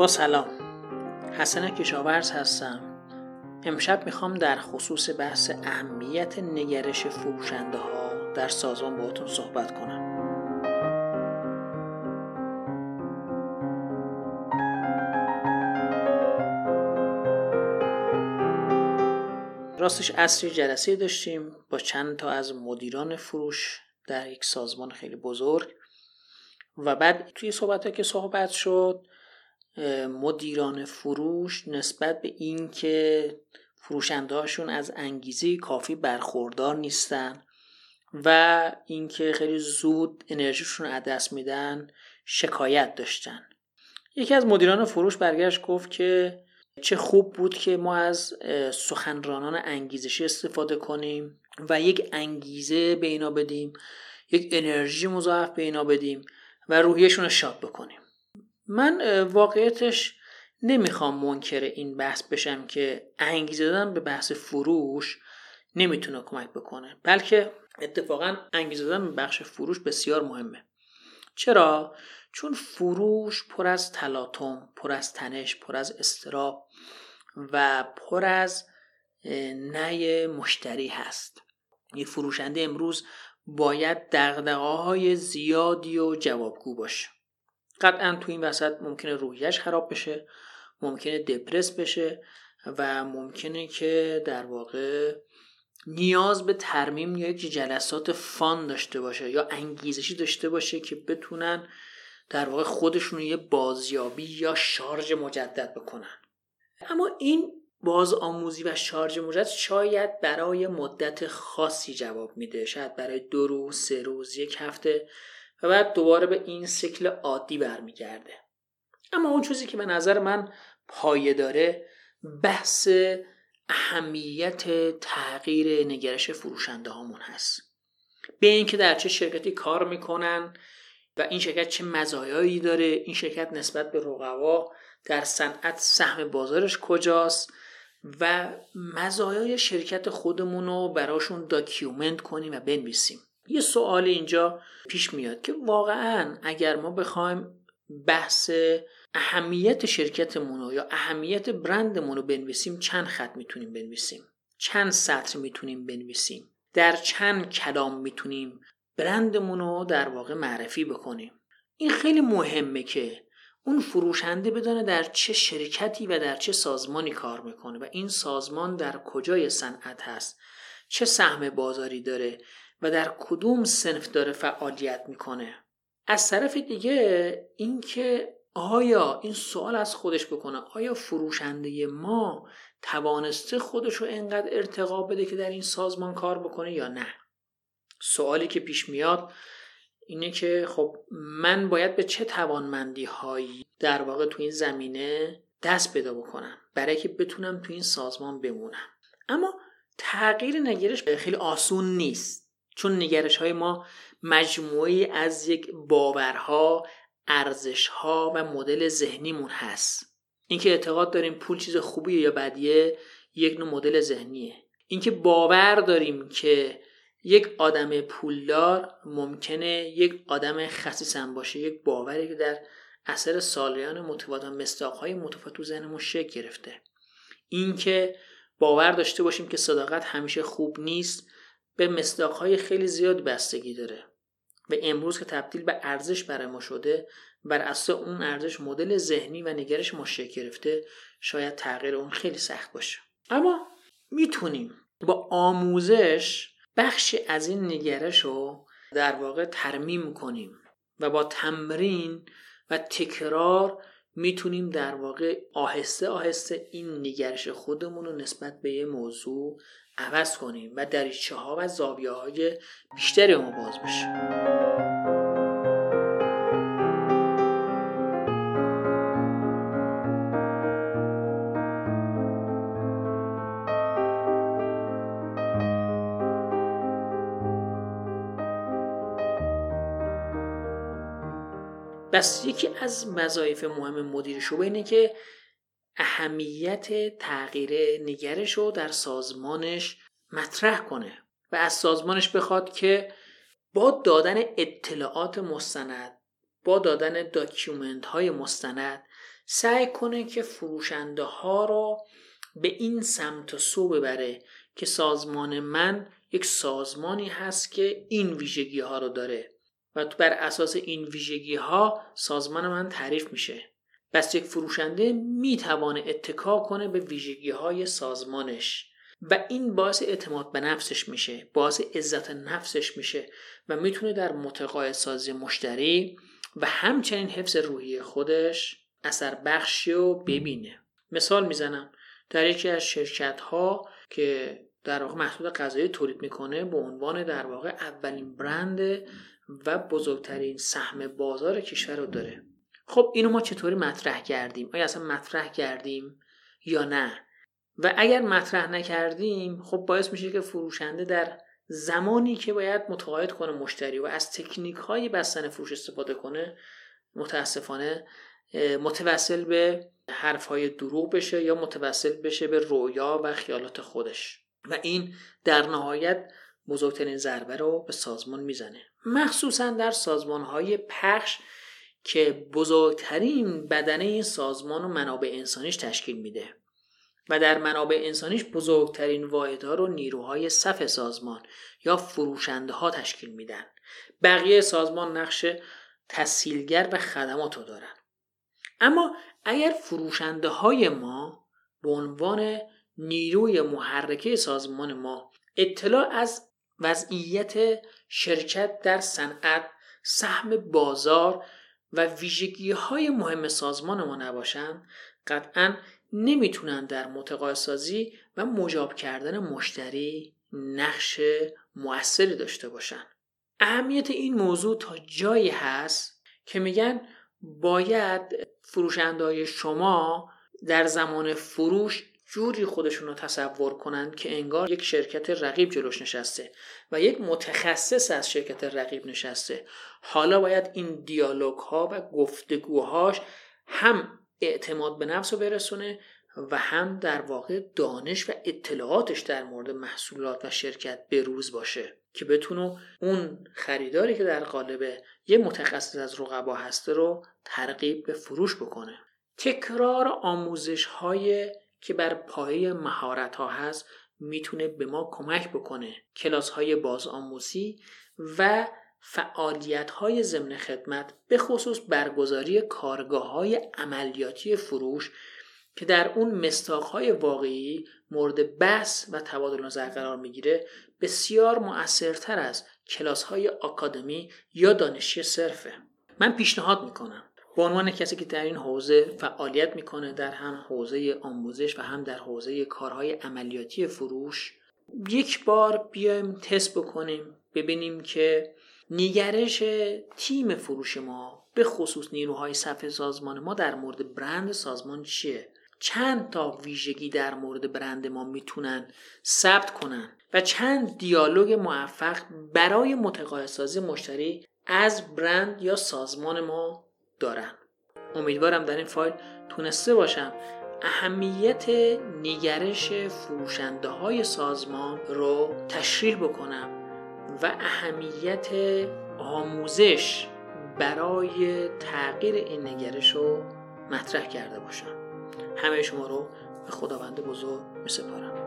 با سلام. حسن کشاورز هستم. امشب می‌خوام در خصوص بحث اهمیت نگرش فروشنده ها در سازمان باهاتون صحبت کنم. راستش اصری جلسه داشتیم با چند تا از مدیران فروش در یک سازمان خیلی بزرگ و بعد توی صحبت که صحبت شد مدیران فروش نسبت به اینکه فروشندهاشون از انگیزه کافی برخوردار نیستن و اینکه خیلی زود انرژیشون از دست میدن شکایت داشتن. یکی از مدیران فروش برگشت گفت که چه خوب بود که ما از سخنرانان انگیزشی استفاده کنیم و یک انگیزه به اینا بدیم یک انرژی مضاعف به اینا بدیم و روحیشون رو شاد بکنیم. من واقعیتش نمی‌خوام منکر این بحث بشم که انگیزه دادن به بحث فروش نمی‌تونه کمک بکنه بلکه اتفاقا انگیزه دادن به بخش فروش بسیار مهمه. چرا؟ چون فروش پر از تلاطم پر از تنش پر از استراب و پر از نی مشتری هست. یه فروشنده امروز باید دقدقه های زیادی و جوابگو باشه. قطعا تو این وسط ممکنه روحیش خراب بشه ممکنه دپرس بشه و ممکنه که در واقع نیاز به ترمیم یا یک جلسات فان داشته باشه یا انگیزشی داشته باشه که بتونن در واقع خودشون یه بازیابی یا شارژ مجدد بکنن. اما این باز آموزی و شارژ مجدد شاید برای مدت خاصی جواب میده. شاید برای دو روز سه روز یک هفته و بعد دوباره به این سیکل عادی برمیگرده. اما اون چیزی که به نظر من پایه داره بحث اهمیت تغییر نگرش فروشنده هامون هست. به اینکه در چه شرکتی کار می‌کنن و این شرکت چه مزایایی داره این شرکت نسبت به رقبا در صنعت سهم بازارش کجاست و مزایای شرکت خودمون رو براشون document کنیم و بنویسیم. یه سوال اینجا پیش میاد که واقعا اگر ما بخوایم بحث اهمیت شرکتمون رو یا اهمیت برندمون رو بنویسیم چند خط می‌تونیم بنویسیم؟ چند سطر می‌تونیم بنویسیم؟ در چند کلام می‌تونیم برندمون رو در واقع معرفی بکنیم؟ این خیلی مهمه که اون فروشنده بدانه در چه شرکتی و در چه سازمانی کار می‌کنه و این سازمان در کجای صنعت هست؟ چه سهم بازاری داره؟ و در کدوم سنف داره فعالیت می‌کنه؟ از طرف دیگه اینکه آیا این سوال از خودش بکنه آیا فروشنده ما توانسته خودش رو انقدر ارتقا بده که در این سازمان کار بکنه یا نه؟ سوالی که پیش میاد اینه که خب من باید به چه توانمندی هایی در واقع تو این زمینه دست پیدا بکنم برای که بتونم تو این سازمان بمونم؟ اما تغییر نگرش خیلی آسون نیست. چون نگرش های ما مجموعی از یک باورها ارزشها و مدل ذهنیمون هست. اینکه اعتقاد داریم پول چیز خوبیه یا بدیه یک نوع مدل ذهنیه. اینکه باور داریم که یک آدم پولدار ممکنه یک آدم خصیصم باشه یک باوری که در اثر سالیان متفاوت و مستاقهای متفاوت تو ذهنمون شکل گرفته. اینکه باور داشته باشیم که صداقت همیشه خوب نیست به مصداقهای خیلی زیاد بستگی داره و امروز که تبدیل به ارزش برای ما شده بر اساس اون ارزش مدل ذهنی و نگرش ما شکل گرفته شاید تغییر اون خیلی سخت باشه. اما می‌تونیم با آموزش بخشی از این نگرش رو در واقع ترمیم کنیم و با تمرین و تکرار می‌تونیم در واقع آهسته آهسته این نگرش خودمون رو نسبت به یه موضوع عوض کنیم و دریچه ها و زاویه های بیشتری ما باز بشه. پس یکی از وظایف مهم مدیر شعبه اینه که اهمیت تغییر نگرش رو در سازمانش مطرح کنه و از سازمانش بخواد که با دادن اطلاعات مستند با دادن document های مستند سعی کنه که فروشنده ها رو به این سمت و سو ببره که سازمان من یک سازمانی هست که این ویژگی ها رو داره و بر اساس این ویژگی ها سازمان من تعریف میشه. پس یک فروشنده می‌توانه اتکا کنه به ویژگی های سازمانش و این باعث اعتماد به نفسش میشه باعث عزت نفسش میشه و می‌تونه در متقاعد سازی مشتری و همچنین حفظ روحی خودش اثر بخشی رو ببینه. مثال می‌زنم در یکی از شرکت ها که در واقع محصول غذایی تولید می‌کنه به عنوان در واقع اولین برند و بزرگترین سهم بازار کشور رو داره. خب اینو ما چطوری مطرح کردیم؟ آیا اصلا مطرح کردیم یا نه؟ و اگر مطرح نکردیم خب باعث میشه که فروشنده در زمانی که باید متقاعد کنه مشتری و از تکنیک های بستن فروش استفاده کنه متاسفانه متوسل به حرف های دروغ بشه یا متوسل بشه به رویا و خیالات خودش. و این در نهایت بزرگترین ضربه رو به سازمان می‌زنه. مخصوصا در سازمان های پخش که بزرگترین بدنه سازمان و منابع انسانیش تشکیل میده و در منابع انسانیش بزرگترین واحدها رو نیروهای صف سازمان یا فروشنده ها تشکیل میدن. بقیه سازمان نقش تسهیلگر و خدمات رو دارن. اما اگر فروشنده های ما به عنوان نیروی محرکه سازمان ما اطلاع از وضعیت شرکت در صنعت سهم بازار و ویژگی های مهم سازمان ما نباشند قطعا نمی‌تونن در متقاعدسازی و مجاب کردن مشتری نقش موثری داشته باشن. اهمیت این موضوع تا جایی هست که میگن باید فروشنده شما در زمان فروش جوری خودشون رو تصور کنند که انگار یک شرکت رقیب جلوش نشسته و یک متخصص از شرکت رقیب نشسته. حالا باید این دیالوگ ها و گفتگوهاش هم اعتماد به نفس رو برسونه و هم در واقع دانش و اطلاعاتش در مورد محصولات و شرکت بروز باشه که بتونه اون خریداری که در قالب یه متخصص از رقبا هسته رو ترغیب به فروش بکنه. تکرار آموزش های که بر پایه مهارت ها هست می‌تونه به ما کمک بکنه. کلاس های باز آموزی و فعالیت های ضمن خدمت به خصوص برگزاری کارگاه های عملیاتی فروش که در اون مستاق های واقعی مورد بحث و تبادل نظر قرار می‌گیره بسیار مؤثرتر از کلاس های آکادمی یا دانشی صرفه. من پیشنهاد می‌کنم. به عنوان کسی که در این حوزه فعالیت می‌کنه در هم حوزه آموزش و هم در حوزه کارهای عملیاتی فروش یک بار بیایم تست بکنیم ببینیم که نگرش تیم فروش ما به خصوص نیروهای صفحه سازمان ما در مورد برند سازمان چیه؟ چند تا ویژگی در مورد برند ما می‌تونن ثبت کنن و چند دیالوگ موفق برای متقاعدسازی مشتری از برند یا سازمان ما دارن امیدوارم در این فایل تونسته باشم اهمیت نگرش فروشنده های سازمان رو تشریح بکنم و اهمیت آموزش برای تغییر این نگرش رو مطرح کرده باشم. همه شما رو به خداوند بزرگ می سپارم